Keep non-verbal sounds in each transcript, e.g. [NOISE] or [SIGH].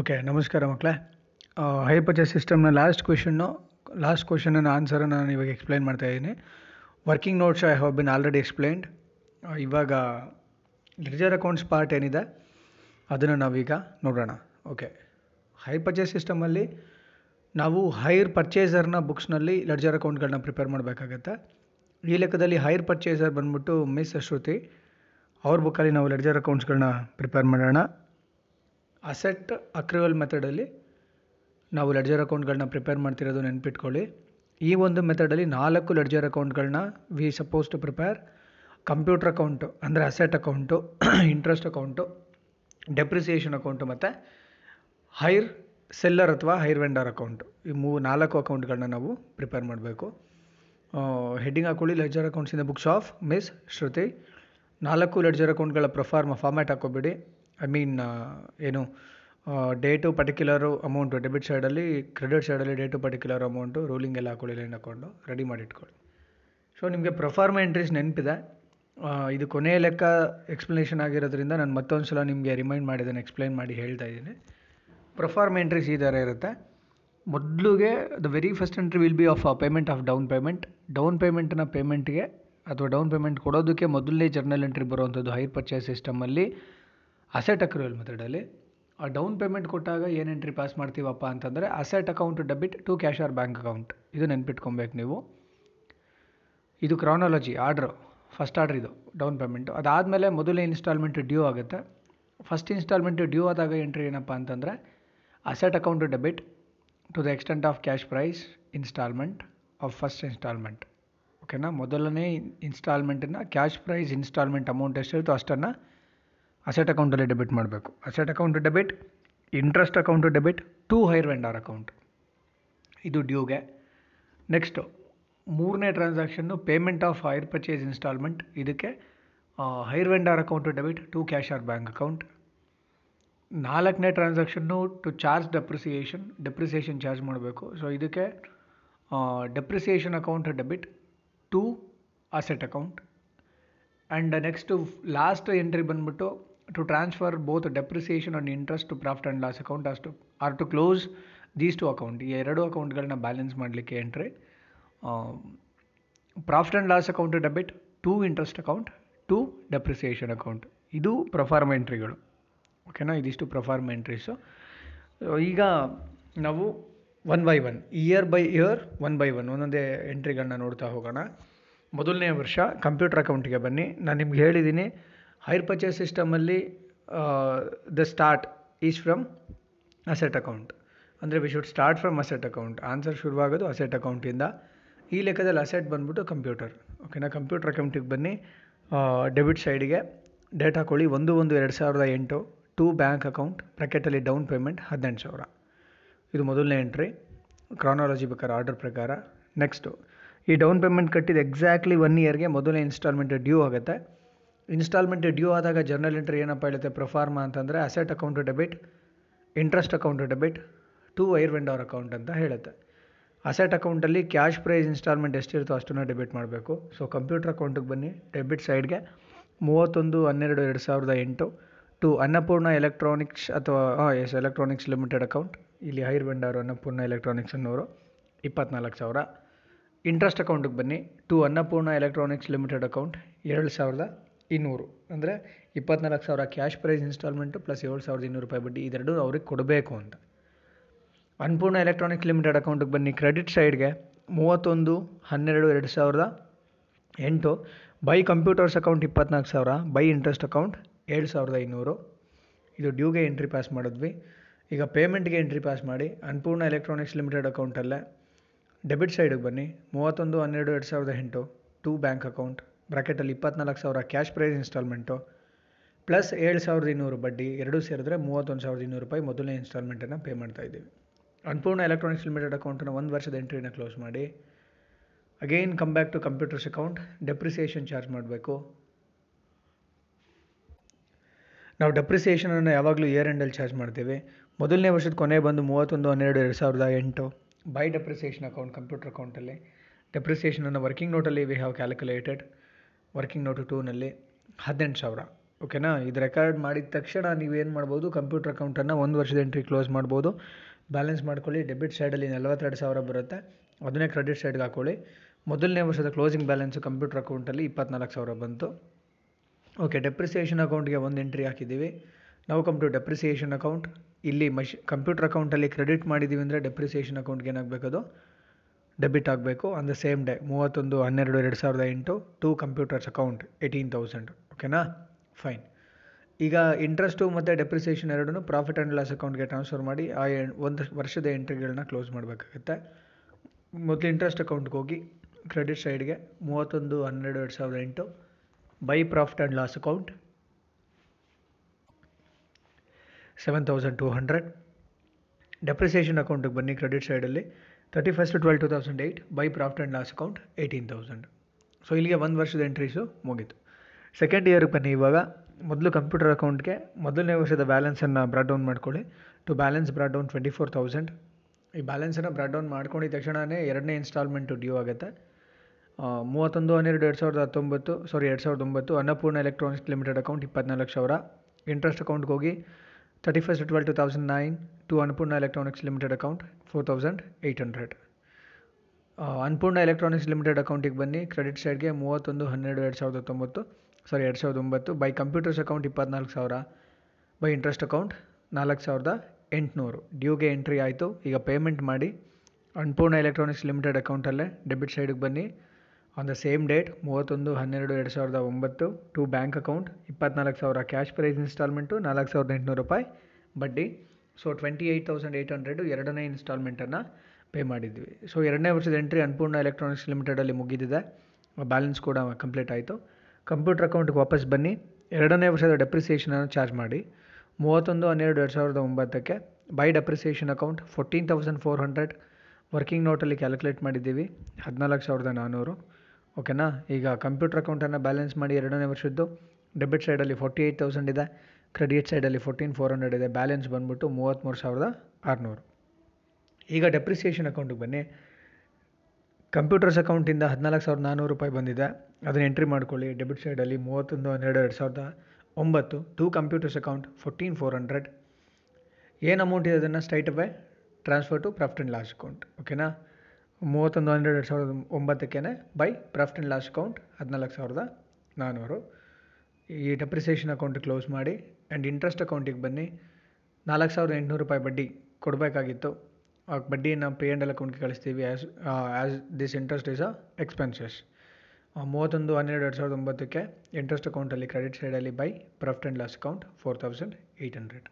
Okay ನಮಸ್ಕಾರ ಮಕ್ಕಳೇ hire purchase ಸಿಸ್ಟಮ್ನ ಲಾಸ್ಟ್ ಕ್ವೆಶನ್ನು ಲಾಸ್ಟ್ ಕ್ವೆಶನ್ನ ಆನ್ಸರನ್ನು ನಾನು ಇವಾಗ ಎಕ್ಸ್ಪ್ಲೈನ್ ಮಾಡ್ತಾ ಇದ್ದೀನಿ. Working notes I have been already explained ಇವಾಗ ಲೆಜರ್ ಅಕೌಂಟ್ಸ್ ಪಾರ್ಟ್ ಏನಿದೆ, ಅದನ್ನು ನಾವೀಗ ನೋಡೋಣ. ಓಕೆ ಹೈ ಪರ್ಚೇಸ್ ಸಿಸ್ಟಮಲ್ಲಿ ನಾವು ಹೈರ್ ಪರ್ಚೇಸರ್ನ ಬುಕ್ಸ್ನಲ್ಲಿ ಲೆಡ್ಜರ್ ಅಕೌಂಟ್ಗಳನ್ನ ಪ್ರಿಪೇರ್ ಮಾಡಬೇಕಾಗತ್ತೆ. ಈ ಲೆಕ್ಕದಲ್ಲಿ ಹೈರ್ ಪರ್ಚೇಸರ್ ಬಂದ್ಬಿಟ್ಟು ಮಿಸ್ ಅಶ್ರುತಿ ಅವ್ರ ಬುಕ್ಕಲ್ಲಿ ನಾವು ಲೆಡ್ಜರ್ ಅಕೌಂಟ್ಸ್ಗಳನ್ನ ಪ್ರಿಪೇರ್ ಮಾಡೋಣ. ಅಸೆಟ್ ಅಕ್ರಿವಲ್ ಮೆಥಡಲ್ಲಿ ನಾವು ಲೆಡ್ಜರ್ ಅಕೌಂಟ್ಗಳನ್ನ ಪ್ರಿಪೇರ್ ಮಾಡ್ತಿರೋದು ನೆನ್ಪಿಟ್ಕೊಳ್ಳಿ. ಈ ಒಂದು ಮೆಥಡಲ್ಲಿ ನಾಲ್ಕು ಲೆಡ್ಜರ್ ಅಕೌಂಟ್ಗಳನ್ನ we suppose to prepare computer account, ಅಂದರೆ asset account, [CLEARS THROAT] interest account, depreciation account ಮತ್ತು ಹೈರ್ ಸೆಲ್ಲರ್ ಅಥವಾ ಹೈರ್ ವೆಂಡರ್ ಅಕೌಂಟು. ಈ ಮೂ ನಾಲ್ಕು ಅಕೌಂಟ್ಗಳನ್ನ ನಾವು ಪ್ರಿಪೇರ್ ಮಾಡಬೇಕು. ಹೆಡ್ಡಿಂಗ್ ಹಾಕೊಳ್ಳಿ, ledger accounts in books of, Miss Shruti. ನಾಲ್ಕು ಲೆಡ್ಜರ್ ಅಕೌಂಟ್ಗಳ ಪ್ರೊಫಾರ್ಮ, ಫಾರ್ಮ್ಯಾಟ್ ಹಾಕೋಬೇಡಿ ಐ ಮೀನ್ ಏನು day to particular amount debit ಸೈಡಲ್ಲಿ ಕ್ರೆಡಿಟ್ ಸೈಡಲ್ಲಿ day to particular amount ruling ಎಲ್ಲ ಹಾಕೊಳ್ಳಿ ಲೈನ್ ಹಾಕ್ಕೊಂಡು ರೆಡಿ ಮಾಡಿ ಇಟ್ಕೊಳ್ಳಿ. ಸೊ ನಿಮಗೆ ಪ್ರೊಫಾರ್ಮ ಎಂಟ್ರೀಸ್ ನೆನಪಿದೆ. ಇದು ಕೊನೆಯ ಲೆಕ್ಕ ಎಕ್ಸ್ಪ್ಲನೇಷನ್ ಆಗಿರೋದ್ರಿಂದ ನಾನು ಮತ್ತೊಂದು ಸಲ ನಿಮಗೆ ರಿಮೈಂಡ್ ಮಾಡಿದ್ದೇನೆ ಎಕ್ಸ್ಪ್ಲೈನ್ ಮಾಡಿ ಹೇಳ್ತಾ ಇದ್ದೀನಿ. ಪ್ರೊಫಾರ್ಮ ಎಂಟ್ರೀಸ್ ಈ ಥರ ಇರುತ್ತೆ. ಮೊದಲಿಗೆ the very first entry will be of payment of down payment down ಪೇಮೆಂಟ್ನ ಪೇಮೆಂಟ್ಗೆ ಅಥವಾ ಡೌನ್ ಪೇಮೆಂಟ್ ಕೊಡೋದಕ್ಕೆ ಮೊದಲನೇ ಜರ್ನಲ್ ಎಂಟ್ರಿ ಬರುವಂಥದ್ದು ಹೈರ್ ಪರ್ಚೇಸ್ ಸಿಸ್ಟಮಲ್ಲಿ ಅಸೆಟ್ ಅಕ್ರೂವಲ್ ಮೆಥಡಲ್ಲಿ ಆ ಡೌನ್ ಪೇಮೆಂಟ್ ಕೊಟ್ಟಾಗ ಏನು ಎಂಟ್ರಿ ಪಾಸ್ ಮಾಡ್ತೀವಪ್ಪ ಅಂತಂದರೆ asset account debit to cash or bank account ಇದು ನೆನ್ಪಿಟ್ಕೊಬೇಕು ನೀವು. ಇದು ಕ್ರಾನಾಲಜಿ ಆರ್ಡ್ರು ಫಸ್ಟ್ ಆರ್ಡ್ರ್ ಇದು ಡೌನ್ ಪೇಮೆಂಟು ಅದಾದಮೇಲೆ ಮೊದಲನೇ ಇನ್ಸ್ಟಾಲ್ಮೆಂಟ್ ಡ್ಯೂ ಆಗುತ್ತೆ. ಫಸ್ಟ್ ಇನ್ಸ್ಟಾಲ್ಮೆಂಟ್ ಡ್ಯೂ ಆದಾಗ ಎಂಟ್ರಿ ಏನಪ್ಪ ಅಂತಂದರೆ asset account debit to the extent of cash price instalment of first instalment ಓಕೆನಾ ಮೊದಲನೇ ಇನ್ಸ್ಟಾಲ್ಮೆಂಟನ್ನು ಕ್ಯಾಶ್ ಪ್ರೈಸ್ ಇನ್ಸ್ಟಾಲ್ಮೆಂಟ್ ಅಮೌಂಟ್ ಎಷ್ಟಿರುತ್ತೋ ಅಷ್ಟನ್ನು ಅಸೆಟ್ ಅಕೌಂಟಲ್ಲಿ ಡೆಬಿಟ್ ಮಾಡಬೇಕು. Asset account debit interest account debit to hire vendor account ಇದು ಡ್ಯೂಗೆ ನೆಕ್ಸ್ಟು ಮೂರನೇ transaction payment of hire purchase instalment ಇದಕ್ಕೆ hire vendor account debit to cash or bank account ನಾಲ್ಕನೇ transaction to charge depreciation depreciation charge ಮಾಡಬೇಕು. So ಇದಕ್ಕೆ depreciation account debit to asset account and next last entry ಬಂದ್ಬಿಟ್ಟು to transfer depreciation and interest to profit and loss account as to or to close these two account ಈ ಎರಡು ಅಕೌಂಟ್ಗಳನ್ನ balance ಮಾಡಲಿಕ್ಕೆ entry profit and loss account debit to interest account to depreciation account ಇದು proforma ಎಂಟ್ರಿಗಳು ಓಕೆನಾ ಇದಿಷ್ಟು proforma entries ಈಗ ನಾವು one by one year by year one by one ಒಂದೊಂದೇ ಎಂಟ್ರಿಗಳನ್ನ ನೋಡ್ತಾ ಹೋಗೋಣ. ಮೊದಲನೇ ವರ್ಷ ಕಂಪ್ಯೂಟರ್ ಅಕೌಂಟಿಗೆ ಬನ್ನಿ. ನಾನು ನಿಮ್ಗೆ ಹೇಳಿದ್ದೀನಿ hire purchase ಸಿಸ್ಟಮಲ್ಲಿ the start is from asset account ಅಂದರೆ we should start from asset account answer ಶುರುವಾಗೋದು asset ಅಕೌಂಟಿಂದ ಈ ಲೆಕ್ಕದಲ್ಲಿ ಅಸೆಟ್ ಬಂದ್ಬಿಟ್ಟು ಕಂಪ್ಯೂಟರ್ ಓಕೆನಾ ಕಂಪ್ಯೂಟರ್ ಅಕೌಂಟಿಗೆ ಬನ್ನಿ. ಡೆಬಿಟ್ ಸೈಡಿಗೆ ಡೇಟ್ ಹಾಕೊಳ್ಳಿ ಒಂದು ಒಂದು, ಎರಡು ಸಾವಿರದ ಎಂಟು ಟು ಬ್ಯಾಂಕ್ ಅಕೌಂಟ್ ಬ್ರ್ಯಾಕೆಟಲ್ಲಿ ಡೌನ್ ಪೇಮೆಂಟ್ ಹದಿನೆಂಟು ಸಾವಿರ. ಇದು ಮೊದಲನೇ ಎಂಟ್ರಿ ಕ್ರಾನಾಲಜಿ ಬೇಕಾದ್ರೆ ಆರ್ಡರ್ ಪ್ರಕಾರ. ನೆಕ್ಸ್ಟು ಈ ಡೌನ್ ಪೇಮೆಂಟ್ ಕಟ್ಟಿದ ಎಕ್ಸಾಕ್ಟ್ಲಿ ಒನ್ ಇಯರ್ಗೆ ಮೊದಲನೇ ಇನ್ಸ್ಟಾಲ್ಮೆಂಟ್ ಡ್ಯೂ ಆಗುತ್ತೆ. ಇನ್ಸ್ಟಾಲ್ಮೆಂಟ್ ಡ್ಯೂ ಆದಾಗ ಜರ್ನಲ್ ಎಂಟ್ರಿ ಏನಪ್ಪ ಹೇಳುತ್ತೆ ಪ್ರೊಫಾರ್ಮಾ ಅಂತಂದರೆ asset account debit interest account debit to hire vendor account ಅಂತ ಹೇಳುತ್ತೆ. ಅಸೆಟ್ ಅಕೌಂಟಲ್ಲಿ ಕ್ಯಾಶ್ ಪ್ರೈಸ್ ಇನ್ಸ್ಟಾಲ್ಮೆಂಟ್ ಎಷ್ಟಿರುತ್ತೋ ಅಷ್ಟನ್ನು ಡೆಬಿಟ್ ಮಾಡಬೇಕು. ಸೊ ಕಂಪ್ಯೂಟರ್ ಅಕೌಂಟಿಗೆ ಬನ್ನಿ ಡೆಬಿಟ್ ಸೈಡ್ಗೆ ಮೂವತ್ತೊಂದು, ಹನ್ನೆರಡು, ಎರಡು ಸಾವಿರದ ಎಂಟು. ಟು ಅನ್ನಪೂರ್ಣ ಎಲೆಕ್ಟ್ರಾನಿಕ್ಸ್ ಅಥವಾ ಎಸ್ ಎಲೆಕ್ಟ್ರಾನಿಕ್ಸ್ ಲಿಮಿಟೆಡ್ ಅಕೌಂಟ್ ಇಲ್ಲಿ ಹೈರ್ ವೆಂಡರ್ ಅನ್ನಪೂರ್ಣ ಎಲೆಕ್ಟ್ರಾನಿಕ್ಸ್ ಅನ್ನೋರು, ಇಪ್ಪತ್ನಾಲ್ಕು ಸಾವಿರ. ಇಂಟ್ರೆಸ್ಟ್ ಅಕೌಂಟಿಗೆ ಬನ್ನಿ. To Annapurna Electronics Limited account ಎರಡು ಸಾವಿರದ ಇನ್ನೂರು. ಅಂದರೆ ಇಪ್ಪತ್ನಾಲ್ಕು ಸಾವಿರ ಕ್ಯಾಶ್ ಪ್ರೈಸ್ ಇನ್ಸ್ಟಾಲ್ಮೆಂಟು ಪ್ಲಸ್ ಏಳು ಸಾವಿರದ ಇನ್ನೂರು ರೂಪಾಯಿ ಬಡ್ಡಿ ಇದೆರಡು ಅವ್ರಿಗೆ ಕೊಡಬೇಕು ಅಂತ. ಅನ್ನಪೂರ್ಣ ಎಲೆಕ್ಟ್ರಾನಿಕ್ಸ್ ಲಿಮಿಟೆಡ್ ಅಕೌಂಟಿಗೆ ಬನ್ನಿ. ಕ್ರೆಡಿಟ್ ಸೈಡ್ಗೆ ಮೂವತ್ತೊಂದು, ಹನ್ನೆರಡು, ಎರಡು ಸಾವಿರದ ಎಂಟು. ಬೈ ಕಂಪ್ಯೂಟರ್ಸ್ ಅಕೌಂಟ್ ಇಪ್ಪತ್ನಾಲ್ಕು ಸಾವಿರ ಬೈ ಇಂಟ್ರೆಸ್ಟ್ ಅಕೌಂಟ್ ಏಳು ಸಾವಿರದ ಇನ್ನೂರು. ಇದು ಡ್ಯೂಗೆ ಎಂಟ್ರಿ ಪಾಸ್ ಮಾಡಿದ್ವಿ. ಈಗ ಪೇಮೆಂಟ್ಗೆ ಎಂಟ್ರಿ ಪಾಸ್ ಮಾಡಿ ಅನ್ನಪೂರ್ಣ ಎಲೆಕ್ಟ್ರಾನಿಕ್ಸ್ ಲಿಮಿಟೆಡ್ ಅಕೌಂಟಲ್ಲೇ ಡೆಬಿಟ್ ಸೈಡಿಗೆ ಬನ್ನಿ. ಮೂವತ್ತೊಂದು, ಹನ್ನೆರಡು, ಎರಡು ಸಾವಿರದ ಎಂಟು. ಟು ಬ್ಯಾಂಕ್ ಅಕೌಂಟ್ ಬ್ರ್ಯಾಕೆಟಲ್ಲಿ ಇಪ್ಪತ್ನಾಲ್ಕು ಸಾವಿರ ಕ್ಯಾಶ್ ಪ್ರೈಸ್ ಇನ್ಸ್ಟಾಲ್ಮೆಂಟು, ಪ್ಲಸ್ ಏಳು ಸಾವಿರದ ಇನ್ನೂರು ಬಡ್ಡಿ, ಎರಡೂ ಸೇರಿದ್ರೆ ಮೂವತ್ತೊಂದು ಸಾವಿರದ ಇನ್ನೂರು ರೂಪಾಯಿ ಮೊದಲನೇ ಇನ್ಸ್ಟಾಲ್ಮೆಂಟನ್ನು ಪೇ ಮಾಡ್ತಾ ಇದ್ದೀವಿ. ಅನ್ಪೂರ್ಣ ಎಲೆಕ್ಟ್ರಾನಿಕ್ಸ್ ಲಿಮಿಟೆಡ್ ಅಕೌಂಟನ್ನು ಒಂದು ವರ್ಷದ ಎಂಟ್ರಿನ ಕ್ಲೋಸ್ ಮಾಡಿ. Again come back to computers account depreciation charge ಮಾಡಬೇಕು. ನಾವು ಡೆಪ್ರಿಸಿಯೇಷನನ್ನು ಯಾವಾಗಲೂ ಇಯರ್ ಎಂಡಲ್ಲಿ ಚಾರ್ಜ್ ಮಾಡ್ತೀವಿ. ಮೊದಲನೇ ವರ್ಷದ ಕೊನೆ ಬಂದು ಮೂವತ್ತೊಂದು, ಹನ್ನೆರಡು, ಎರಡು ಸಾವಿರದ ಎಂಟು ಬೈ ಡೆಪ್ರಿಸಿಯೇಷನ್ ಅಕೌಂಟ್ ಕಂಪ್ಯೂಟರ್ ಅಕೌಂಟಲ್ಲಿ ಡೆಪ್ರಿಸಿಯೇಷನನ್ನು working ನೋಟಲ್ಲಿ we have calculated working note ಟೂನಲ್ಲಿ ಹದಿನೆಂಟು ಸಾವಿರ. ಓಕೆನಾ? ಇದು ರೆಕಾರ್ಡ್ ಮಾಡಿದ ತಕ್ಷಣ ನೀವೇನು ಮಾಡ್ಬೋದು, ಕಂಪ್ಯೂಟರ್ ಅಕೌಂಟನ್ನು ಒಂದು ವರ್ಷದ ಎಂಟ್ರಿ ಕ್ಲೋಸ್ ಮಾಡ್ಬೋದು. ಬ್ಯಾಲೆನ್ಸ್ ಮಾಡ್ಕೊಳ್ಳಿ, ಡೆಬಿಟ್ ಸೈಡಲ್ಲಿ ನಲವತ್ತೆರಡು ಸಾವಿರ ಬರುತ್ತೆ. ಅದನ್ನೇ ಕ್ರೆಡಿಟ್ ಸೈಡ್ಗೆ ಹಾಕೊಳ್ಳಿ. ಮೊದಲನೇ ವರ್ಷದ ಕ್ಲೋಸಿಂಗ್ ಬ್ಯಾಲೆನ್ಸು ಕಂಪ್ಯೂಟರ್ ಅಕೌಂಟಲ್ಲಿ ಇಪ್ಪತ್ನಾಲ್ಕು ಸಾವಿರ ಬಂತು. ಓಕೆ, ಡೆಪ್ರಿಸಿಯೇಷನ್ ಅಕೌಂಟ್ಗೆ ಒಂದು ಎಂಟ್ರಿ ಹಾಕಿದ್ದೀವಿ. ನಾವು ಕಮ್ ಟು ಡೆಪ್ರಿಸಿಯೇಷನ್ ಅಕೌಂಟ್, ಇಲ್ಲಿ ಮಷಿ ಕಂಪ್ಯೂಟರ್ ಅಕೌಂಟಲ್ಲಿ ಕ್ರೆಡಿಟ್ ಮಾಡಿದ್ದೀವಿ ಅಂದರೆ ಡೆಪ್ರಿಸಿಯೇಷನ್ ಅಕೌಂಟ್ಗೆ ಏನಾಗಬೇಕದು? ಡೆಬಿಟ್ ಆಗಬೇಕು ಆನ್ ದ ಸೇಮ್ ಡೇ ಮೂವತ್ತೊಂದು, ಹನ್ನೆರಡು, ಎರಡು ಸಾವಿರದ ಎಂಟು to computers account eighteen thousand ಓಕೆನಾ ಫೈನ್ ಈಗ ಇಂಟ್ರೆಸ್ಟು ಮತ್ತು ಡೆಪ್ರಿಸಿಯೇಷನ್ ಎರಡೂ ಪ್ರಾಫಿಟ್ ಆ್ಯಂಡ್ ಲಾಸ್ ಅಕೌಂಟ್ಗೆ ಟ್ರಾನ್ಸ್ಫರ್ ಮಾಡಿ, ಆ ಒಂದು ವರ್ಷದ ಎಂಟ್ರಿಗಳನ್ನ ಕ್ಲೋಸ್ ಮಾಡಬೇಕಾಗುತ್ತೆ. ಮೊದಲು ಇಂಟ್ರೆಸ್ಟ್ ಅಕೌಂಟ್ಗೆ ಹೋಗಿ ಕ್ರೆಡಿಟ್ ಸೈಡ್ಗೆ ಮೂವತ್ತೊಂದು, ಹನ್ನೆರಡು, ಎರಡು ಸಾವಿರದ ಎಂಟು by profit and loss account seven thousand two hundred depreciation ಅಕೌಂಟಿಗೆ ಬನ್ನಿ ಕ್ರೆಡಿಟ್ ಸೈಡಲ್ಲಿ thirty first twelve two thousand eight by profit and loss account eighteen thousand so ಇಲ್ಲಿಗೆ ಒಂದು ವರ್ಷದ ಎಂಟ್ರೀಸು ಮುಗೀತು. ಸೆಕೆಂಡ್ ಇಯರ್ಗೆ ಬನ್ನಿ ಇವಾಗ. ಮೊದಲು ಕಂಪ್ಯೂಟರ್ ಅಕೌಂಟ್ಗೆ ಮೊದಲನೇ ವರ್ಷದ ಬ್ಯಾಲೆನ್ಸನ್ನು ಬ್ರಾಡ್ ಡೌನ್ ಮಾಡ್ಕೊಳ್ಳಿ. To balance brought down twenty four thousand ಈ ಬ್ಯಾಲೆನ್ಸನ್ನು ಬ್ರಾಡ್ ಡೌನ್ ಮಾಡ್ಕೊಂಡಿದ ತಕ್ಷಣವೇ ಎರಡನೇ ಇನ್ಸ್ಟಾಲ್ಮೆಂಟು ಡ್ಯೂ ಆಗುತ್ತೆ. ಮೂವತ್ತೊಂದು, ಹನ್ನೆರಡು, ಎರಡು ಸಾವಿರದ ಹತ್ತೊಂಬತ್ತು ಸಾರಿ ಎರಡು ಸಾವಿರದ ಒಂಬತ್ತು ಅನ್ನಪೂರ್ಣ ಎಲೆಕ್ಟ್ರಾನಿಕ್ಸ್ ಲಿಮಿಟೆಡ್ ಅಕೌಂಟ್ ಇಪ್ಪತ್ನಾಲ್ಕು ಸಾವಿರ ಇಂಟ್ರೆಸ್ಟ್ ಅಕೌಂಟ್ಗೆ ಹೋಗಿ thirty first twelve two thousand nine to Annapurna Electronics Limited account four thousand eight hundred Annapurna Electronics Limited ಅಕೌಂಟಿಗೆ ಬನ್ನಿ. ಕ್ರೆಡಿಟ್ ಸೈಡ್ಗೆ ಮೂವತ್ತೊಂದು, ಹನ್ನೆರಡು, ಎರಡು ಸಾವಿರದ ಹತ್ತೊಂಬತ್ತು ಸಾರಿ ಎರಡು ಸಾವಿರದ ಒಂಬತ್ತು. ಬೈ ಕಂಪ್ಯೂಟರ್ಸ್ ಅಕೌಂಟ್ ಇಪ್ಪತ್ನಾಲ್ಕು ಸಾವಿರ. ಬೈ ಇಂಟ್ರೆಸ್ಟ್ ಅಕೌಂಟ್ ನಾಲ್ಕು ಸಾವಿರದ ಎಂಟುನೂರು. ಡ್ಯೂಗೆ ಎಂಟ್ರಿ ಆಯಿತು. ಈಗ ಪೇಮೆಂಟ್ ಮಾಡಿ. ಅನ್ನಪೂರ್ಣ ಎಲೆಕ್ಟ್ರಾನಿಕ್ಸ್ ಲಿಮಿಟೆಡ್ ಅಕೌಂಟಲ್ಲೇ ಡೆಬಿಟ್ ಸೈಡಿಗೆ ಬನ್ನಿ. ಆನ್ ದ ಸೇಮ್ ಡೇಟ್ ಮೂವತ್ತೊಂದು, ಹನ್ನೆರಡು, ಎರಡು ಸಾವಿರದ ಒಂಬತ್ತು ಟು ಬ್ಯಾಂಕ್ ಅಕೌಂಟ್ ಇಪ್ಪತ್ನಾಲ್ಕು ಸಾವಿರ ಕ್ಯಾಶ್ ಪ್ರೈಸ್ ಇನ್ಸ್ಟಾಲ್ಮೆಂಟು ನಾಲ್ಕು ಸಾವಿರದ ಎಂಟುನೂರು ರೂಪಾಯಿ ಬಡ್ಡಿ. So twenty eight thousand eight hundred ಎರಡನೇ ಇನ್ಸ್ಟಾಲ್ಮೆಂಟನ್ನು ಪೇ ಮಾಡಿದ್ವಿ. ಸೊ ಎರಡನೇ ವರ್ಷದ ಎಂಟ್ರಿ ಅನ್ನಪೂರ್ಣ ಎಲೆಕ್ಟ್ರಾನಿಕ್ಸ್ ಲಿಮಿಟೆಡಲ್ಲಿ ಮುಗಿದಿದೆ. ಬ್ಯಾಲೆನ್ಸ್ ಕೂಡ ಕಂಪ್ಲೀಟ್ ಆಯಿತು. ಕಂಪ್ಯೂಟರ್ ಅಕೌಂಟ್ಗೆ ವಾಪಸ್ ಬನ್ನಿ. ಎರಡನೇ ವರ್ಷದ ಡೆಪ್ರಿಸಿಯೇಷನನ್ನು ಚಾರ್ಜ್ ಮಾಡಿ. ಮೂವತ್ತೊಂದು, ಹನ್ನೆರಡು, ಎರಡು ಸಾವಿರದ ಒಂಬತ್ತಕ್ಕೆ by depreciation account fourteen thousand four hundred working ನೋಟಲ್ಲಿ calculate ಮಾಡಿದ್ದೀವಿ. ಹದಿನಾಲ್ಕು ಸಾವಿರದ ನಾನ್ನೂರು. ಓಕೆನಾ? ಈಗ ಕಂಪ್ಯೂಟರ್ ಅಕೌಂಟನ್ನು ಬ್ಯಾಲೆನ್ಸ್ ಮಾಡಿ ಎರಡನೇ ವರ್ಷದ್ದು ಡೆಬಿಟ್ ಸೈಡಲ್ಲಿ ಫೋರ್ಟಿ ಏಯ್ಟ್ ತೌಸಂಡ್ ಇದೆ ಕ್ರೆಡಿಟ್ ಸೈಡಲ್ಲಿ ಫೋರ್ಟೀನ್ ಫೋರ್ ಹಂಡ್ರೆಡ್ ಇದೆ ಬ್ಯಾಲೆನ್ಸ್ ಬಂದ್ಬಿಟ್ಟು ಮೂವತ್ತ್ಮೂರು ಸಾವಿರದ ಆರುನೂರು. ಈಗ ಡೆಪ್ರಿಸಿಯೇಷನ್ ಅಕೌಂಟಿಗೆ ಬನ್ನಿ. ಕಂಪ್ಯೂಟರ್ಸ್ ಅಕೌಂಟಿಂದ ಹದಿನಾಲ್ಕು ಸಾವಿರದ ನಾನ್ನೂರು ರೂಪಾಯಿ ಬಂದಿದೆ. ಅದನ್ನು ಎಂಟ್ರಿ ಮಾಡ್ಕೊಳ್ಳಿ. ಡೆಬಿಟ್ ಸೈಡಲ್ಲಿ ಮೂವತ್ತೊಂದು, ಹನ್ನೆರಡು, ಎರಡು ಸಾವಿರದ ಒಂಬತ್ತು to computers account fourteen four hundred ಏನು ಅಮೌಂಟ್ ಇದೆ ಅದನ್ನು? Straight by transfer to profit and loss account ಓಕೆನಾ? ಮೂವತ್ತೊಂದು ಹನ್ನೆರಡು ಎರಡು ಸಾವಿರದ ಒಂಬತ್ತಕ್ಕೇ by profit and loss account ಹದಿನಾಲ್ಕು ಸಾವಿರದ ನಾನ್ನೂರು ಈ ಡೆಪ್ರಿಸಿಯೇಷನ್ ಅಕೌಂಟ್ ಕ್ಲೋಸ್ ಮಾಡಿ ಆ್ಯಂಡ್ ಇಂಟ್ರೆಸ್ಟ್ ಅಕೌಂಟಿಗೆ ಬನ್ನಿ. ನಾಲ್ಕು ಸಾವಿರದ ಎಂಟುನೂರು ರೂಪಾಯಿ ಬಡ್ಡಿ ಕೊಡಬೇಕಾಗಿತ್ತು. ಆ ಬಡ್ಡಿಯನ್ನು ಪೇ ಆ್ಯಂಡ್ ಎಲ್ ಅಕೌಂಟ್ಗೆ ಕಳಿಸ್ತೀವಿ. As as this interest is a expenses ಮೂವತ್ತೊಂದು ಹನ್ನೆರಡು ಎರಡು ಸಾವಿರದ ಒಂಬತ್ತಕ್ಕೆ ಇಂಟ್ರೆಸ್ಟ್ ಅಕೌಂಟಲ್ಲಿ ಕ್ರೆಡಿಟ್ ಸೈಡಲ್ಲಿ by profit and loss account four thousand eight hundred.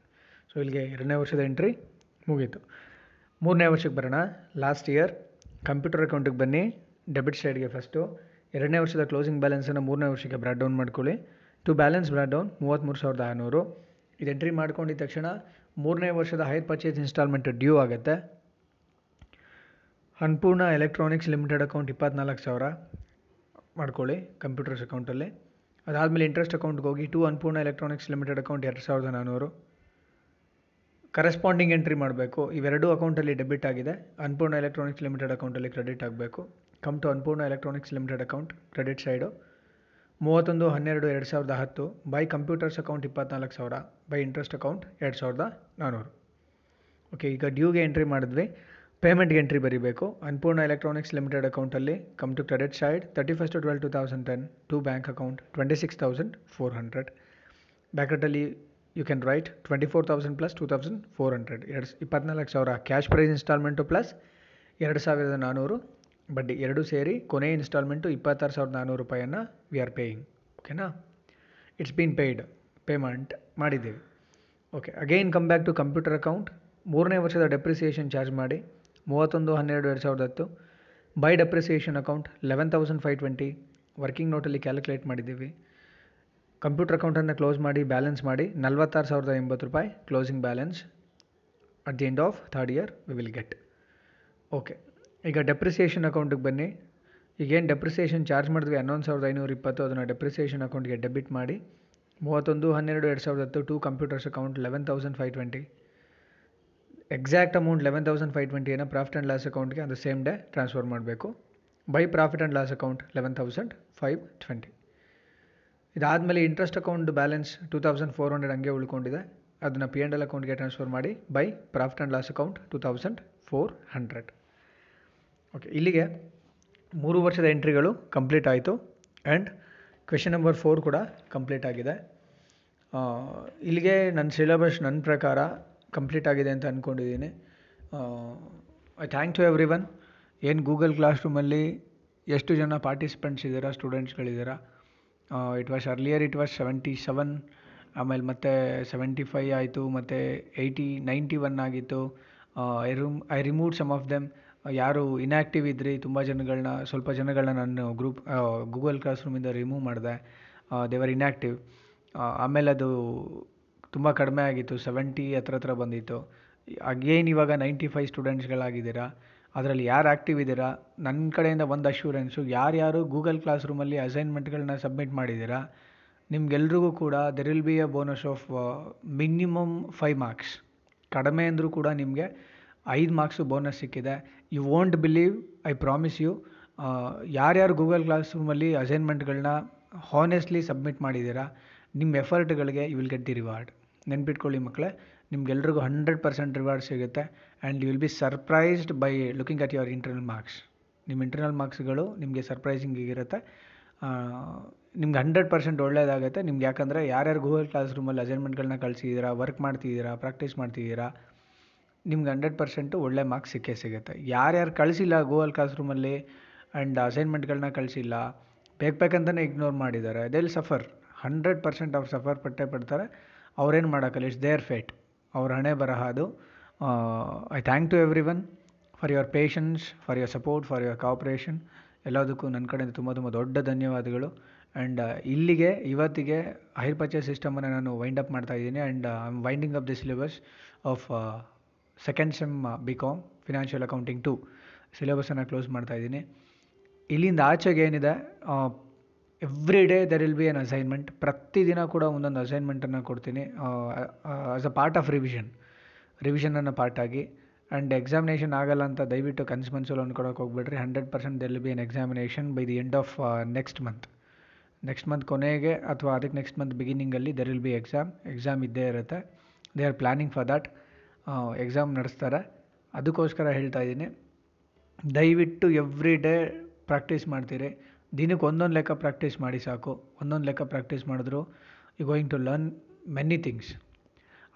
So ಇಲ್ಲಿಗೆ ಎರಡನೇ ವರ್ಷದ ಎಂಟ್ರಿ ಮುಗೀತು. ಮೂರನೇ ವರ್ಷಕ್ಕೆ ಬರೋಣ. ಲಾಸ್ಟ್ ಇಯರ್ ಕಂಪ್ಯೂಟರ್ ಅಕೌಂಟಿಗೆ ಬನ್ನಿ, ಡೆಬಿಟ್ ಸೈಡ್ಗೆ ಫಸ್ಟು ಎರಡನೇ ವರ್ಷದ ಕ್ಲೋಸಿಂಗ್ ಬ್ಯಾಲೆನ್ಸನ್ನು ಮೂರನೇ ವರ್ಷಕ್ಕೆ ಬ್ರಾಡ್ ಡೌನ್ ಮಾಡ್ಕೊಳ್ಳಿ. ಟು ಬ್ಯಾಲೆನ್ಸ್ ಬ್ರಾಡ್ ಡೌನ್ ಮೂವತ್ತ್ಮೂರು ಸಾವಿರದ ಆರುನೂರು. ಇದು ಎಂಟ್ರಿ ಮಾಡ್ಕೊಂಡಿದ ತಕ್ಷಣ ಮೂರನೇ ವರ್ಷದ ಹೈರ್ ಪರ್ಚೇಸ್ ಇನ್ಸ್ಟಾಲ್ಮೆಂಟ್ ಡ್ಯೂ ಆಗುತ್ತೆ. ಅನ್ಪೂರ್ಣ ಎಲೆಕ್ಟ್ರಾನಿಕ್ಸ್ ಲಿಮಿಟೆಡ್ ಅಕೌಂಟ್ ಇಪ್ಪತ್ನಾಲ್ಕು ಸಾವಿರ ಮಾಡ್ಕೊಳ್ಳಿ ಕಂಪ್ಯೂಟರ್ಸ್ ಅಕೌಂಟಲ್ಲಿ ಅದಾದಮೇಲೆ ಇಂಟ್ರೆಸ್ಟ್ ಅಕೌಂಟ್ಗೆ ಹೋಗಿ ಟು ಎಲೆಕ್ಟ್ರಾನಿಕ್ಸ್ ಲಿಮಿಟೆಡ್ ಅಕೌಂಟ್ ಎರಡು ಸಾವಿರದ ನಾನ್ನೂರು ಕರೆಸ್ಪಾಂಡಿಂಗ್ ಎಂಟ್ರಿ ಮಾಡಬೇಕು. ಇವೆರಡೂ ಅಕೌಂಟಲ್ಲಿ ಡೆಬಿಟ್ ಆಗಿದೆ. ಅನ್ಪೂರ್ಣ ಎಲೆಕ್ಟ್ರಾನಿಕ್ಸ್ ಲಿಮಿಟೆಡ್ ಅಕೌಂಟಲ್ಲಿ ಕ್ರೆಡಿಟ್ ಆಗಬೇಕು. Come to Annapurna Electronics Limited account credit side ಮೂವತ್ತೊಂದು, ಹನ್ನೆರಡು, ಎರಡು ಸಾವಿರದ ಹತ್ತು. ಬೈ ಕಂಪ್ಯೂಟರ್ಸ್ ಅಕೌಂಟ್ ಇಪ್ಪತ್ನಾಲ್ಕು ಸಾವಿರ. ಬೈ ಇಂಟ್ರೆಸ್ಟ್ ಅಕೌಂಟ್ ಎರಡು ಸಾವಿರದ ನಾನ್ನೂರು ಓಕೆ ಈಗ ಡ್ಯೂಗೆ ಎಂಟ್ರಿ ಮಾಡಿದ್ವಿ. ಪೇಮೆಂಟ್ಗೆ ಎಂಟ್ರಿ ಬರೀಬೇಕು. ಅನ್ಪೂರ್ಣ ಎಲೆಕ್ಟ್ರಾನಿಕ್ಸ್ ಲಿಮಿಟೆಡ್ ಅಕೌಂಟಲ್ಲಿ come to credit side thirty first twelve two thousand ten to bank account twenty six thousand four hundred ಬ್ಯಾಕೆಟಲ್ಲಿ you can write twenty four thousand plus two thousand four hundred ಎರಡು ಇಪ್ಪತ್ನಾಲ್ಕು ಸಾವಿರ cash prize instalment plus ಎರಡು ಸಾವಿರದ ನಾನ್ನೂರು ಬಡ್ಡಿ ಎರಡೂ ಸೇರಿ ಕೊನೆಯ ಇನ್ಸ್ಟಾಲ್ಮೆಂಟು ಇಪ್ಪತ್ತಾರು ಸಾವಿರದ ನಾನ್ನೂರು ರೂಪಾಯಿಯನ್ನು ವಿ ಆರ್ ಪೇಯಿಂಗ್ ಓಕೆನಾ ಇಟ್ಸ್ ಬೀನ್ ಪೇಯ್ಡ್ ಪೇಮೆಂಟ್ ಮಾಡಿದ್ದೀವಿ. Okay again come back to computer account ಮೂರನೇ ವರ್ಷದ ಡೆಪ್ರಿಸಿಯೇಷನ್ ಚಾರ್ಜ್ ಮಾಡಿ. ಮೂವತ್ತೊಂದು, ಹನ್ನೆರಡು, ಎರಡು ಸಾವಿರದ ಹತ್ತು. By depreciation account eleven thousand five twenty working ನೋಟಲ್ಲಿ calculate ಮಾಡಿದ್ದೀವಿ. ಕಂಪ್ಯೂಟರ್ ಅಕೌಂಟನ್ನು ಕ್ಲೋಸ್ ಮಾಡಿ ಬ್ಯಾಲೆನ್ಸ್ ಮಾಡಿ ನಲ್ವತ್ತಾರು ಸಾವಿರದ ಎಂಬತ್ತು ರೂಪಾಯಿ closing balance at the end of third year we will get. Okay, ಈಗ ಡೆಪ್ರಿಸಿಯೇಷನ್ ಅಕೌಂಟಿಗೆ ಬನ್ನಿ. ಈಗೇನು ಡೆಪ್ರಿಸಿಯೇಷನ್ ಚಾರ್ಜ್ ಮಾಡಿದ್ವಿ? ಹನ್ನೊಂದು ಸಾವಿರದ ಐನೂರ ಇಪ್ಪತ್ತು, ಅದನ್ನು ಡೆಪ್ರಿಸಿಯೇಷನ್ ಅಕೌಂಟ್ಗೆ ಡೆಬಿಟ್ ಮಾಡಿ. ಮೂವತ್ತೊಂದು, ಹನ್ನೆರಡು, ಎರಡು ಸಾವಿರದ ಹತ್ತು, to computers account eleven thousand five twenty. Exact amount eleven thousand five ಟ್ವೆಂಟಿಯನ್ನು profit and loss ಅಕೌಂಟ್ಗೆ ಅದು ಸೇಮ್ ಡೇ ಟ್ರಾನ್ಸ್ಫರ್ ಮಾಡಬೇಕು. By profit and loss account eleven thousand five twenty. ಇದಾದಮೇಲೆ interest account balance two thousand four hundred ಹಂಗೆ ಉಳ್ಕೊಂಡಿದೆ. ಅದನ್ನು P and L ಅಕೌಂಟ್ಗೆ transfer ಮಾಡಿ by profit and loss account two thousand four hundred okay ಇಲ್ಲಿಗೆ ಮೂರು ವರ್ಷದ ಎಂಟ್ರಿಗಳು ಕಂಪ್ಲೀಟ್ ಆಯಿತು ಆ್ಯಂಡ್ ಕ್ವೆಶನ್ ನಂಬರ್ ಫೋರ್ ಕೂಡ ಕಂಪ್ಲೀಟ್ ಆಗಿದೆ. ಇಲ್ಲಿಗೆ ನನ್ನ ಸಿಲೆಬಸ್ ನನ್ನ ಪ್ರಕಾರ ಕಂಪ್ಲೀಟ್ ಆಗಿದೆ ಅಂತ ಅಂದ್ಕೊಂಡಿದ್ದೀನಿ I thank to every one ಏನು ಗೂಗಲ್ ಕ್ಲಾಸ್ ರೂಮಲ್ಲಿ ಎಷ್ಟು ಜನ ಪಾರ್ಟಿಸಿಪೆಂಟ್ಸ್ ಇದ್ದೀರಾ ಸ್ಟೂಡೆಂಟ್ಸ್ಗಳಿದ್ದೀರಾ it was earlier it was seventy seven ಆಮೇಲೆ ಮತ್ತೆ ಸೆವೆಂಟಿ ಫೈ ಆಯಿತು, ಮತ್ತು ಏಯ್ಟಿ ನೈಂಟಿ ಒನ್ ಆಗಿತ್ತು I room I remove some of them ಯಾರು ಇನ್ಯಾಕ್ಟಿವ್ ಇದ್ರಿ, ತುಂಬ ಜನಗಳನ್ನ ಸ್ವಲ್ಪ ಜನಗಳನ್ನ ನಾನು ಗ್ರೂಪ್ ಗೂಗಲ್ ಕ್ಲಾಸ್ ರೂಮಿಂದ ರಿಮೂವ್ ಮಾಡಿದೆ. ದೇವರ್ ಇನ್ಯಾಕ್ಟಿವ್ ಆಮೇಲೆ ಅದು ತುಂಬ ಕಡಿಮೆ ಆಗಿತ್ತು ಸೆವೆಂಟಿ ಹತ್ರ ಹತ್ರ ಬಂದಿತ್ತು. ಅಗೇನ್ ಇವಾಗ ನೈಂಟಿ ಫೈವ್ ಸ್ಟೂಡೆಂಟ್ಸ್ಗಳಾಗಿದ್ದೀರಾ ಅದರಲ್ಲಿ ಯಾರು ಆ್ಯಕ್ಟಿವ್ ಇದ್ದೀರಾ? ನನ್ನ ಕಡೆಯಿಂದ ಒಂದು ಅಶ್ಯೂರೆನ್ಸು ಯಾರ್ಯಾರು ಗೂಗಲ್ ಕ್ಲಾಸ್ ರೂಮಲ್ಲಿ ಅಸೈನ್ಮೆಂಟ್ಗಳನ್ನ ಸಬ್ಮಿಟ್ ಮಾಡಿದ್ದೀರಾ? ನಿಮ್ಗೆಲ್ರಿಗೂ ಕೂಡ there will be a bonus of minimum five marks ಕಡಿಮೆ ಅಂದರೂ ಕೂಡ ನಿಮಗೆ ಐದು ಮಾರ್ಕ್ಸು ಬೋನಸ್ ಸಿಕ್ಕಿದೆ. You won't believe I promise you ಯಾರ್ಯಾರು ಗೂಗಲ್ ಕ್ಲಾಸ್ ರೂಮಲ್ಲಿ ಅಸೈನ್ಮೆಂಟ್ಗಳನ್ನ ಹಾನೆಸ್ಟ್ಲಿ ಸಬ್ಮಿಟ್ ಮಾಡಿದ್ದೀರಾ ನಿಮ್ಮ ಎಫರ್ಟ್ಗಳಿಗೆ you will get the reward ನೆನ್ಪಿಟ್ಕೊಳ್ಳಿ ಮಕ್ಕಳೇ ನಿಮ್ಗೆಲ್ರಿಗೂ ಹಂಡ್ರೆಡ್ ಪರ್ಸೆಂಟ್ ರಿವಾರ್ಡ್ ಸಿಗುತ್ತೆ. And you will be surprised by looking at your internal marks ನಿಮ್ಮ ಇಂಟರ್ನಲ್ ಮಾರ್ಕ್ಸ್ಗಳು ನಿಮಗೆ ಸರ್ಪ್ರೈಸಿಂಗ್ ಇರುತ್ತೆ. ನಿಮ್ಗೆ ಹಂಡ್ರೆಡ್ ಪರ್ಸೆಂಟ್ ಒಳ್ಳೇದಾಗುತ್ತೆ ನಿಮ್ಗೆ ಯಾಕಂದರೆ ಯಾರ್ಯಾರು ಗೂಗಲ್ ಕ್ಲಾಸ್ ರೂಮಲ್ಲಿ ಅಸೈನ್ಮೆಂಟ್ಗಳನ್ನ ಕಳಿಸಿದ್ದೀರಾ ವರ್ಕ್ ಮಾಡ್ತಿದ್ದೀರಾ ಪ್ರಾಕ್ಟೀಸ್ ಮಾಡ್ತಿದ್ದೀರಾ ನಿಮ್ಗೆ ಹಂಡ್ರೆಡ್ ಪರ್ಸೆಂಟು ಒಳ್ಳೆ ಮಾರ್ಕ್ಸ್ ಸಿಕ್ಕೇ ಸಿಗುತ್ತೆ. ಯಾರ್ಯಾರು ಕಳಿಸಿಲ್ಲ ಗೂಗಲ್ ಕ್ಲಾಸ್ ರೂಮಲ್ಲಿ ಆ್ಯಂಡ್ ಅಸೈನ್ಮೆಂಟ್ಗಳನ್ನ ಕಳಿಸಿಲ್ಲ, ಬೇಕು ಬೇಕಂತಲೇ ಇಗ್ನೋರ್ ಮಾಡಿದ್ದಾರೆ ದೇ ಸಫರ್ ಹಂಡ್ರೆಡ್ ಪರ್ಸೆಂಟ್ ಅವ್ರು ಸಫರ್ ಪಟ್ಟೆ ಪಡ್ತಾರೆ. ಅವ್ರೇನು ಮಾಡೋಕ್ಕಲ್ಲ ಇಟ್ಸ್ ದೇರ್ ಫೇಟ್ ಅವ್ರ ಹಣೆ ಬರಹ ಅದು. I thank to everyone for your patience for your support for your cooperation ಎಲ್ಲದಕ್ಕೂ ನನ್ನ ಕಡೆಯಿಂದ ತುಂಬ ತುಂಬ ದೊಡ್ಡ ಧನ್ಯವಾದಗಳು. ಆ್ಯಂಡ್ ಇಲ್ಲಿಗೆ, ಇವತ್ತಿಗೆ ಹೈರ್ ಪರ್ಚೇಸ್ ಸಿಸ್ಟಮನ್ನು ನಾನು ವೈಂಡ್ ಅಪ್ ಮಾಡ್ತಾ ಇದ್ದೀನಿ. And I am winding up the syllabus of second sem B com financial accounting two ಸಿಲೆಬಸನ್ನು close ಮಾಡ್ತಾ ಇದ್ದೀನಿ. ಇಲ್ಲಿಂದ ಆಚೆಗೆ ಏನಿದೆ every day there will be an assignment ಪ್ರತಿದಿನ ಕೂಡ ಒಂದೊಂದು ಅಸೈನ್ಮೆಂಟನ್ನು ಕೊಡ್ತೀನಿ as a part of revision ರಿವಿಷನನ್ನು part ಆಗಿ ಆ್ಯಂಡ್ ಎಕ್ಸಾಮಿನೇಷನ್ ಆಗಲ್ಲ ಅಂತ ದಯವಿಟ್ಟು ಕನ್ಸು ಮನ್ಸಲ್ಲಿ ಅಂದ್ಕೊಳಕ್ಕೆ ಹೋಗ್ಬೇಡ್ರಿ. Hundred percent there'll be an examination by the end of next month next month ಕೊನೆಗೆ ಅಥವಾ ಅದಕ್ಕೆ next month ಬಿಗಿನಿಂಗಲ್ಲಿ there will be exam exam ಇದ್ದೇ ಇರುತ್ತೆ. They are planning for that exam ನಡೆಸ್ತಾರೆ. ಅದಕ್ಕೋಸ್ಕರ ಹೇಳ್ತಾ ಇದ್ದೀನಿ. ದಯವಿಟ್ಟು ಎವ್ರಿ ಡೇ ಪ್ರಾಕ್ಟೀಸ್ ಮಾಡ್ತೀರಿ. ದಿನಕ್ಕೆ ಒಂದೊಂದು ಲೆಕ್ಕ ಪ್ರಾಕ್ಟೀಸ್ ಮಾಡಿ ಸಾಕು. ಒಂದೊಂದು ಲೆಕ್ಕ ಪ್ರಾಕ್ಟೀಸ್ ಮಾಡಿದ್ರು you going to learn many things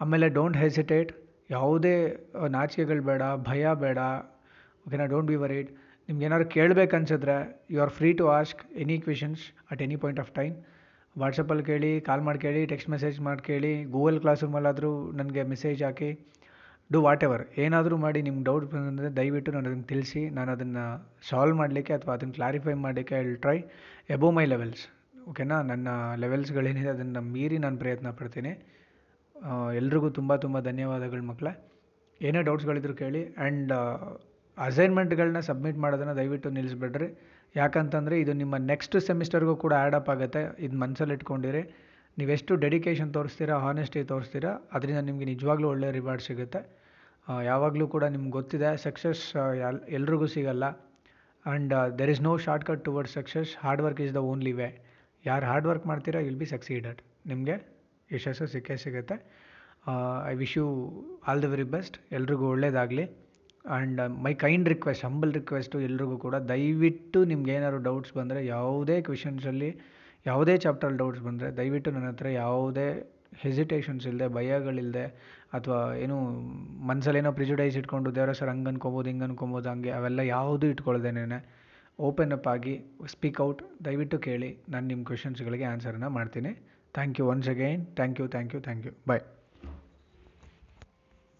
ಆಮೇಲೆ ಡೋಂಟ್ ಹೆಸಿಟೇಟ್ ಯಾವುದೇ ನಾಚಿಕೆಗಳು ಬೇಡ, ಭಯ ಬೇಡ, ಓಕೆನಾ, ಡೋಂಟ್ ಬಿ ವರಿಡ್. ನಿಮ್ಗೇನಾದ್ರು ಕೇಳಬೇಕು ಅನ್ಸಿದ್ರೆ, you are free to ask any questions at any point of time. ವಾಟ್ಸಪ್ಪಲ್ಲಿ ಕೇಳಿ, ಕಾಲ್ ಮಾಡಿ ಕೇಳಿ, ಟೆಕ್ಸ್ಟ್ ಮೆಸೇಜ್ ಮಾಡಿ ಕೇಳಿ, ಗೂಗಲ್ ಕ್ಲಾಸ್ ರೂಮಲ್ಲಾದರೂ ನನಗೆ ಮೆಸೇಜ್ ಹಾಕಿ, ಡು ವಾಟ್ ಎವರ್ ಏನಾದರೂ ಮಾಡಿ ನಿಮ್ಗೆ ಡೌಟ್ ಬಂದರೆ ದಯವಿಟ್ಟು ನಾನು ಅದನ್ನು ತಿಳಿಸಿ, ನಾನು ಅದನ್ನು ಸಾಲ್ವ್ ಮಾಡಲಿಕ್ಕೆ ಅಥವಾ ಅದನ್ನು ಕ್ಲಾರಿಫೈ ಮಾಡಲಿಕ್ಕೆ I will try above my levels. ಓಕೆನಾ, ನನ್ನ ಲೆವೆಲ್ಸ್ಗಳೇನಿದೆ ಅದನ್ನು ಮೀರಿ ನಾನು ಪ್ರಯತ್ನ ಪಡ್ತೀನಿ. ಎಲ್ರಿಗೂ ತುಂಬ ತುಂಬ ಧನ್ಯವಾದಗಳು ಮಕ್ಕಳೇ. ಏನೇ ಡೌಟ್ಸ್ಗಳಿದ್ರು ಕೇಳಿ ಆ್ಯಂಡ್ ಅಸೈನ್ಮೆಂಟ್ಗಳನ್ನ ಸಬ್ಮಿಟ್ ಮಾಡೋದನ್ನು ದಯವಿಟ್ಟು ನಿಲ್ಲಿಸ್ಬೇಡ್ರಿ. ಯಾಕಂತಂದರೆ ಇದು ನಿಮ್ಮ ನೆಕ್ಸ್ಟ್ ಸೆಮಿಸ್ಟರ್ಗೂ ಕೂಡ ಆ್ಯಡ್ ಅಪ್ ಆಗುತ್ತೆ. ಇದು ಮನಸ್ಸಲ್ಲಿ ಇಟ್ಕೊಂಡಿರಿ. ನೀವೆಷ್ಟು ಡೆಡಿಕೇಶನ್ ತೋರಿಸ್ತೀರಾ ಹಾನೆಸ್ಟಿ ತೋರಿಸ್ತೀರಾ, ಅದರಿಂದ ನಿಮಗೆ ನಿಜವಾಗ್ಲೂ ಒಳ್ಳೆಯ ರಿವಾರ್ಡ್ ಸಿಗುತ್ತೆ. ಯಾವಾಗಲೂ ಕೂಡ ನಿಮ್ಗೆ ಗೊತ್ತಿದೆ ಸಕ್ಸಸ್ ಎಲ್, ಎಲ್ರಿಗೂ ಸಿಗಲ್ಲ. And there is no shortcut towards success hard work is the only way ಯಾರು ಹಾರ್ಡ್ ವರ್ಕ್ ಮಾಡ್ತೀರಾ ವಿಲ್ ಬಿ ಸಕ್ಸೀಡೆಡ್ ನಿಮಗೆ? ಯಶಸ್ಸು ಸಿಕ್ಕೇ ಸಿಗುತ್ತೆ. I wish you all the very best ಎಲ್ರಿಗೂ ಒಳ್ಳೇದಾಗಲಿ. And my kind request humble request ಎಲ್ರಿಗೂ ಕೂಡ ದಯವಿಟ್ಟು ನಿಮ್ಗೆ ಏನಾದ್ರು ಡೌಟ್ಸ್ ಬಂದರೆ, ಯಾವುದೇ ಕ್ವೆಶನ್ಸಲ್ಲಿ ಯಾವುದೇ ಚಾಪ್ಟ್ರಲ್ಲಿ ಡೌಟ್ಸ್ ಬಂದರೆ, ದಯವಿಟ್ಟು ನನ್ನ ಹತ್ರ ಯಾವುದೇ ಹೆಸಿಟೇಷನ್ಸ್ ಇಲ್ಲದೆ ಭಯಗಳಿಲ್ಲದೆ ಅಥವಾ ಏನು ಮನಸ್ಸಲ್ಲೇನೋ ಪ್ರಿಜುಡೈಸ್ ಇಟ್ಕೊಂಡು, ದೇವರ ಸರ್ ಹಂಗೆ ಅನ್ಕೊಬೋದು, ಹಿಂಗೆ ಅನ್ಕೊಬೋದು, ಹಂಗೆ, ಅವೆಲ್ಲ ಯಾವುದೂ ಇಟ್ಕೊಳ್ದೇನೆ ಓಪನ್ ಅಪ್ ಆಗಿ ಸ್ಪೀಕ್ ಔಟ್ ದಯವಿಟ್ಟು ಕೇಳಿ, ನಾನು ನಿಮ್ಮ ಕ್ವೆಶನ್ಸ್ಗಳಿಗೆ ಆನ್ಸರನ್ನು ಮಾಡ್ತೀನಿ. Thank you once again. Thank you, thank you, thank you. Bye.